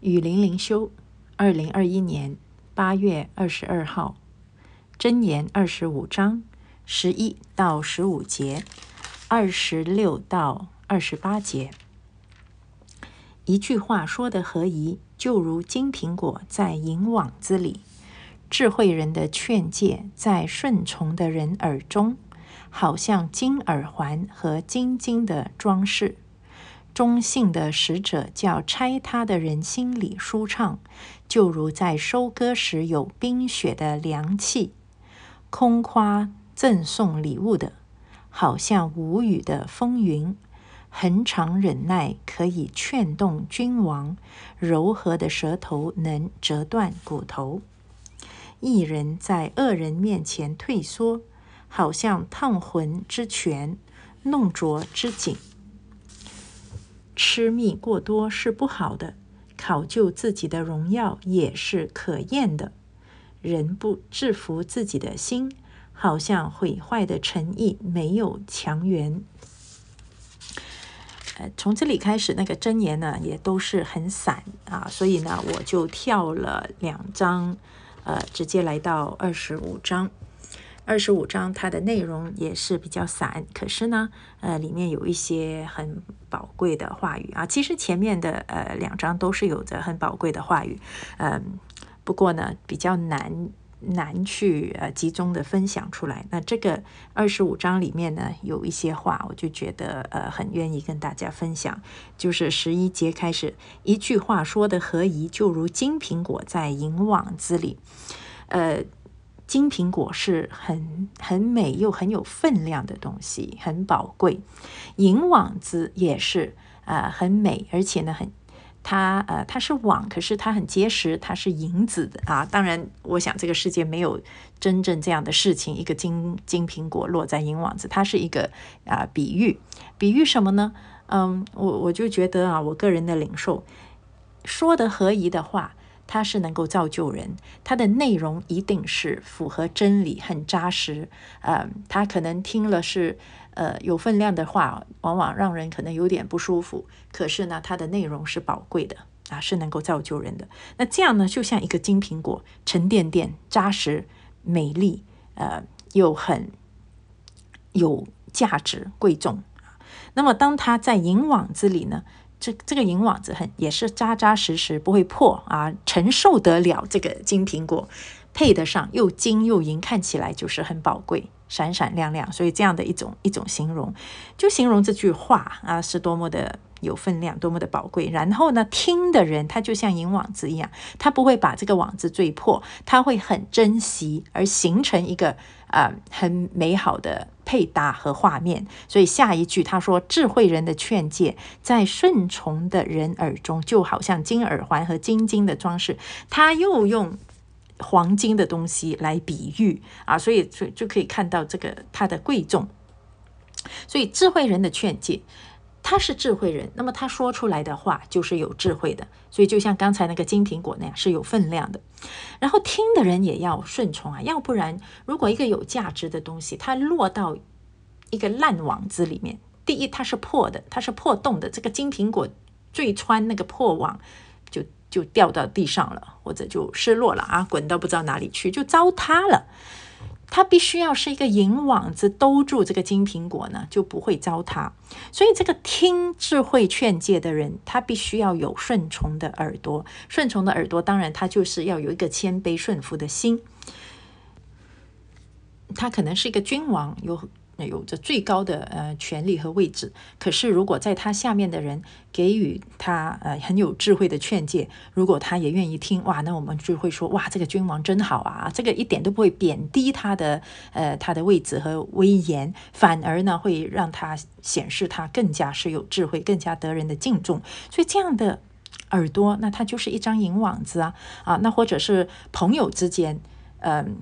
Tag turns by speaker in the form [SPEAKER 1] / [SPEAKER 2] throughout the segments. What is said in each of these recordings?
[SPEAKER 1] 雨林灵修，二零二一年八月二十二号，箴言二十五章十一到十五节，二十六到二十八节。一句话说的合宜，就如金苹果在银网子里；智慧人的劝诫在顺从的人耳中，好像金耳环和金金的装饰。中性的使者叫拆他的人心里舒畅，就如在收割时有冰雪的凉气；空夸赠送礼物的，好像无雨的风云。恒常忍耐可以劝动君王，柔和的舌头能折断骨头。一人在恶人面前退缩，好像烫魂之泉，弄浊之井。吃蜜过多是不好的，考究自己的荣耀也是可厌的。人不制服自己的心，好像毁坏的诚意没有强援。呃，从这里开始，那个真言呢也都是很散啊，所以呢我就跳了两章，呃，直接来到二十五章。二十五章它的内容也是比较散，可是呢，呃，里面有一些很宝贵的话语啊。其实前面的呃两章都是有着很宝贵的话语，嗯，不过呢比较难难去呃集中的分享出来。那这个二十五章里面呢有一些话，我就觉得呃很愿意跟大家分享。就是十一节开始，一句话说的何宜，就如金苹果在银网子里，呃。金苹果是很很美又很有分量的东西，很宝贵。银网子也是啊，很美，而且呢，很它呃它是网，可是它很结实，它是银子的啊。当然，我想这个世界没有真正这样的事情，一个金金苹果落在银网子，它是一个啊比喻，比喻什么呢？嗯，我我就觉得啊，我个人的领受说的合宜的话。它是能够造就人，它的内容一定是符合真理，很扎实。呃，他可能听了是呃有分量的话，往往让人可能有点不舒服。可是呢，它的内容是宝贵的啊，是能够造就人的。那这样呢，就像一个金苹果，沉甸甸、扎实、美丽，呃，又很有价值、贵重。那么，当它在银网子里呢？这这个银网子很也是扎扎实实，不会破啊，承受得了这个金苹果，配得上又金又银，看起来就是很宝贵，闪闪亮亮。所以这样的一种一种形容，就形容这句话啊，是多么的有分量，多么的宝贵。然后呢，听的人他就像银网子一样，他不会把这个网子坠破，他会很珍惜，而形成一个啊很美好的。配搭和画面，所以下一句他说：“智慧人的劝诫在顺从的人耳中，就好像金耳环和金金的装饰。”他又用黄金的东西来比喻啊，所以就就可以看到这个它的贵重。所以智慧人的劝诫。他是智慧人，那么他说出来的话就是有智慧的，所以就像刚才那个金苹果那样是有分量的。然后听的人也要顺从啊，要不然如果一个有价值的东西它落到一个烂网子里面，第一它是破的，它是破洞的，这个金苹果坠穿那个破网就就掉到地上了，或者就失落了啊，滚到不知道哪里去，就糟蹋了。他必须要是一个银网子兜住这个金苹果呢，就不会糟蹋。所以，这个听智慧劝诫的人，他必须要有顺从的耳朵。顺从的耳朵，当然他就是要有一个谦卑顺服的心。他可能是一个君王，有。有着最高的呃权力和位置，可是如果在他下面的人给予他呃很有智慧的劝诫，如果他也愿意听，哇，那我们就会说，哇，这个君王真好啊！这个一点都不会贬低他的呃他的位置和威严，反而呢会让他显示他更加是有智慧，更加得人的敬重。所以这样的耳朵，那他就是一张银网子啊啊，那或者是朋友之间，嗯。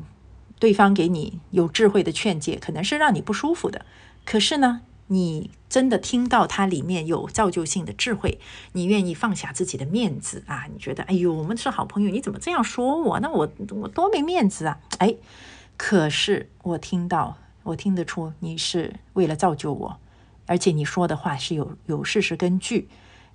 [SPEAKER 1] 对方给你有智慧的劝诫，可能是让你不舒服的。可是呢，你真的听到它里面有造就性的智慧，你愿意放下自己的面子啊？你觉得，哎呦，我们是好朋友，你怎么这样说我？那我我多没面子啊！哎，可是我听到，我听得出你是为了造就我，而且你说的话是有有事实根据，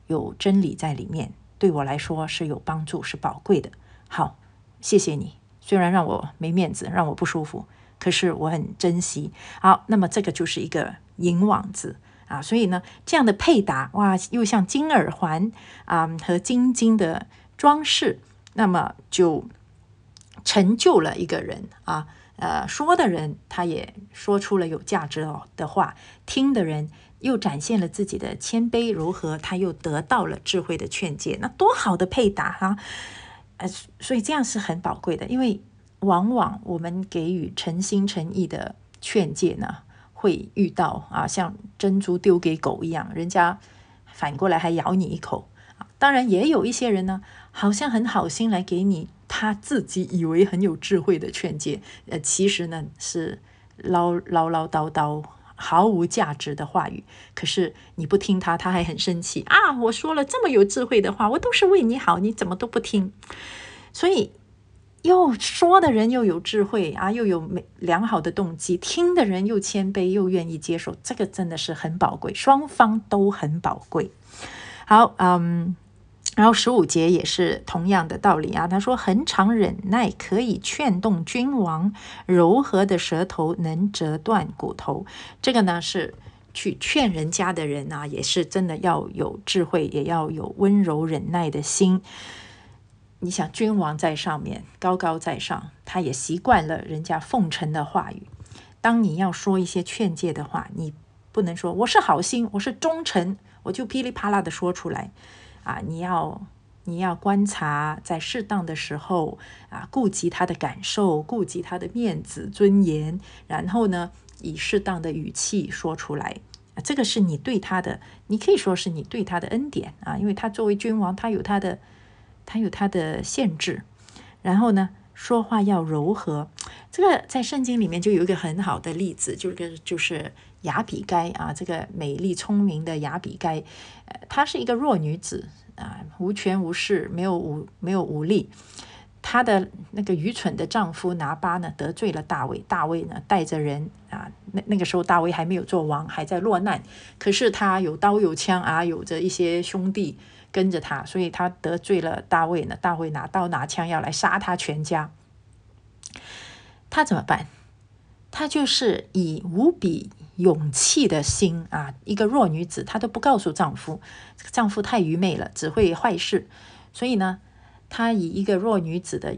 [SPEAKER 1] 有真理在里面。对我来说是有帮助、是宝贵的。好，谢谢你，虽然让我没面子，让我不舒服，可是我很珍惜。好，那么这个就是一个银网子啊，所以呢，这样的配搭哇，又像金耳环啊和金金的装饰，那么就成就了一个人啊。呃，说的人他也说出了有价值哦的话，听的人又展现了自己的谦卑如何，他又得到了智慧的劝诫，那多好的配搭哈！呃，所以这样是很宝贵的，因为往往我们给予诚心诚意的劝诫呢，会遇到啊，像珍珠丢给狗一样，人家反过来还咬你一口啊。当然，也有一些人呢，好像很好心来给你。他自己以为很有智慧的劝诫，呃，其实呢是唠唠唠叨叨、毫无价值的话语。可是你不听他，他还很生气啊！我说了这么有智慧的话，我都是为你好，你怎么都不听？所以又说的人又有智慧啊，又有美良好的动机，听的人又谦卑又愿意接受，这个真的是很宝贵，双方都很宝贵。好，嗯。然后十五节也是同样的道理啊，他说：“恒常忍耐可以劝动君王，柔和的舌头能折断骨头。”这个呢是去劝人家的人啊，也是真的要有智慧，也要有温柔忍耐的心。你想，君王在上面高高在上，他也习惯了人家奉承的话语。当你要说一些劝诫的话，你不能说我是好心，我是忠诚，我就噼里啪啦的说出来。啊，你要你要观察，在适当的时候啊，顾及他的感受，顾及他的面子尊严，然后呢，以适当的语气说出来。这个是你对他的，你可以说是你对他的恩典啊，因为他作为君王，他有他的他有他的限制。然后呢，说话要柔和。这个在圣经里面就有一个很好的例子，就是就是雅比该啊，这个美丽聪明的雅比该。呃她是一个弱女子啊，无权无势，没有武没有武力。她的那个愚蠢的丈夫拿巴呢，得罪了大卫。大卫呢，带着人啊，那那个时候大卫还没有做王，还在落难。可是他有刀有枪啊，有着一些兄弟跟着他，所以他得罪了大卫呢。大卫拿刀拿枪要来杀他全家。他怎么办？他就是以无比。勇气的心啊，一个弱女子，她都不告诉丈夫，丈夫太愚昧了，只会坏事。所以呢，她以一个弱女子的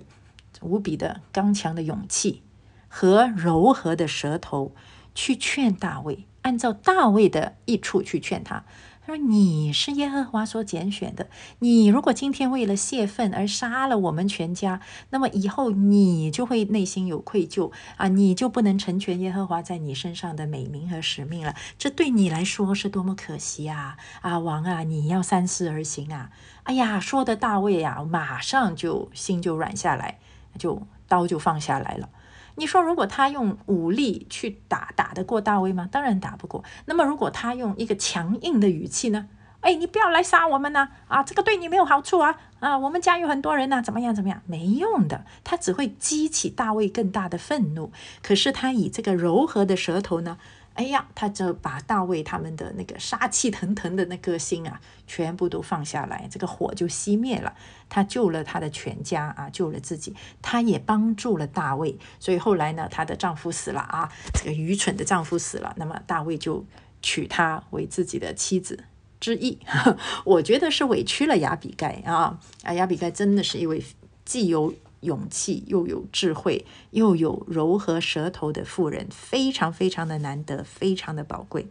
[SPEAKER 1] 无比的刚强的勇气和柔和的舌头去劝大卫，按照大卫的益处去劝他。他说：“你是耶和华所拣选的。你如果今天为了泄愤而杀了我们全家，那么以后你就会内心有愧疚啊，你就不能成全耶和华在你身上的美名和使命了。这对你来说是多么可惜啊！啊，王啊，你要三思而行啊！哎呀，说的大卫呀，马上就心就软下来，就刀就放下来了。”你说，如果他用武力去打，打得过大卫吗？当然打不过。那么，如果他用一个强硬的语气呢？哎，你不要来杀我们呐！啊，这个对你没有好处啊！啊，我们家有很多人呐，怎么样？怎么样？没用的，他只会激起大卫更大的愤怒。可是他以这个柔和的舌头呢？哎呀，他就把大卫他们的那个杀气腾腾的那颗心啊，全部都放下来，这个火就熄灭了。他救了他的全家啊，救了自己，他也帮助了大卫。所以后来呢，她的丈夫死了啊，这个愚蠢的丈夫死了，那么大卫就娶她为自己的妻子之一。我觉得是委屈了亚比盖啊，啊，亚比盖真的是一位既有。勇气又有智慧又有柔和舌头的妇人，非常非常的难得，非常的宝贵。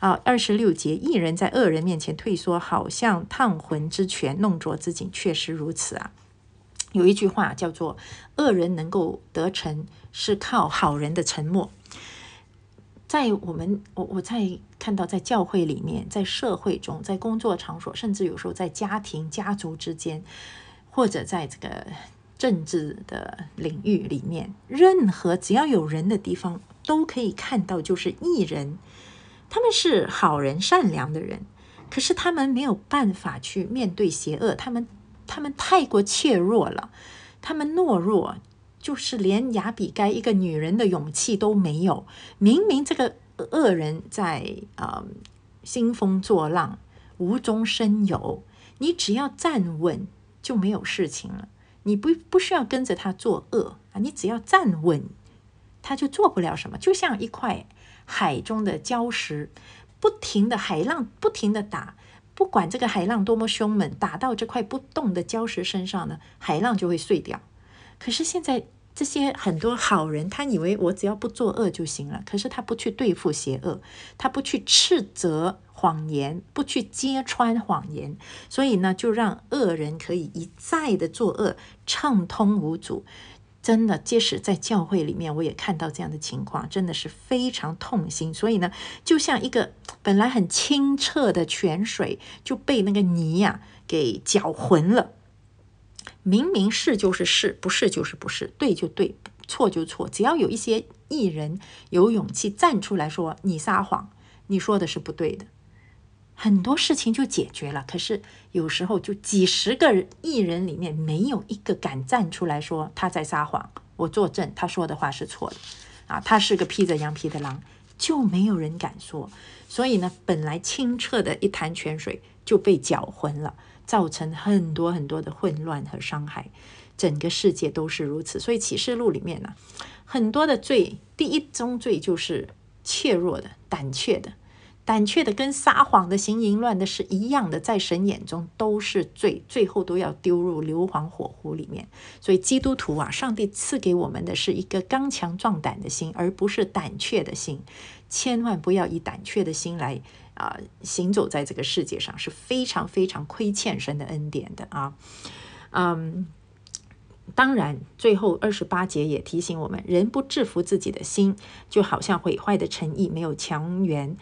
[SPEAKER 1] 啊，二十六节，一人在恶人面前退缩，好像烫魂之泉弄浊自己，确实如此啊。有一句话叫做“恶人能够得逞，是靠好人的沉默”。在我们，我我在看到，在教会里面，在社会中，在工作场所，甚至有时候在家庭、家族之间，或者在这个。政治的领域里面，任何只要有人的地方，都可以看到，就是艺人，他们是好人、善良的人，可是他们没有办法去面对邪恶，他们他们太过怯弱了，他们懦弱，就是连雅比该一个女人的勇气都没有。明明这个恶人在啊兴风作浪，无中生有。你只要站稳就没有事情了。你不不需要跟着他作恶啊，你只要站稳，他就做不了什么。就像一块海中的礁石，不停的海浪不停的打，不管这个海浪多么凶猛，打到这块不动的礁石身上呢，海浪就会碎掉。可是现在。这些很多好人，他以为我只要不作恶就行了，可是他不去对付邪恶，他不去斥责谎言，不去揭穿谎言，所以呢，就让恶人可以一再的作恶，畅通无阻。真的，即使在教会里面，我也看到这样的情况，真的是非常痛心。所以呢，就像一个本来很清澈的泉水，就被那个泥呀给搅浑了。明明是就是是，不是就是不是，对就对，错就错。只要有一些艺人有勇气站出来说你撒谎，你说的是不对的，很多事情就解决了。可是有时候就几十个艺人里面没有一个敢站出来说他在撒谎，我作证他说的话是错的啊，他是个披着羊皮的狼，就没有人敢说。所以呢，本来清澈的一潭泉水就被搅浑了。造成很多很多的混乱和伤害，整个世界都是如此。所以启示录里面呢，很多的罪，第一宗罪就是怯弱的、胆怯的、胆怯的，跟撒谎的、行淫乱的是一样的，在神眼中都是罪，最后都要丢入硫磺火湖里面。所以基督徒啊，上帝赐给我们的是一个刚强壮胆的心，而不是胆怯的心。千万不要以胆怯的心来。啊，行走在这个世界上是非常非常亏欠神的恩典的啊。嗯，当然，最后二十八节也提醒我们：人不制服自己的心，就好像毁坏的诚意没有强援。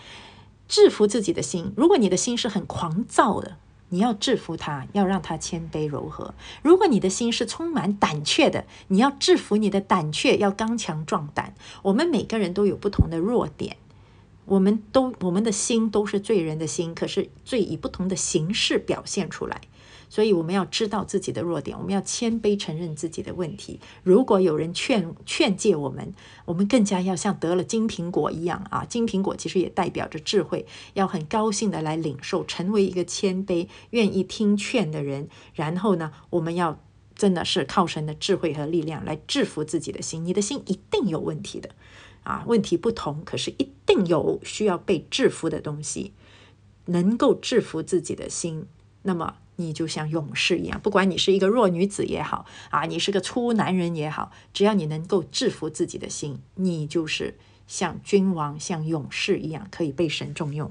[SPEAKER 1] 制服自己的心，如果你的心是很狂躁的，你要制服它，要让它谦卑柔和；如果你的心是充满胆怯的，你要制服你的胆怯，要刚强壮胆。我们每个人都有不同的弱点。我们都，我们的心都是罪人的心，可是罪以不同的形式表现出来，所以我们要知道自己的弱点，我们要谦卑承认自己的问题。如果有人劝劝诫我们，我们更加要像得了金苹果一样啊！金苹果其实也代表着智慧，要很高兴的来领受，成为一个谦卑、愿意听劝的人。然后呢，我们要真的是靠神的智慧和力量来制服自己的心。你的心一定有问题的。啊，问题不同，可是一定有需要被制服的东西，能够制服自己的心，那么你就像勇士一样，不管你是一个弱女子也好，啊，你是个粗男人也好，只要你能够制服自己的心，你就是像君王、像勇士一样，可以被神重用。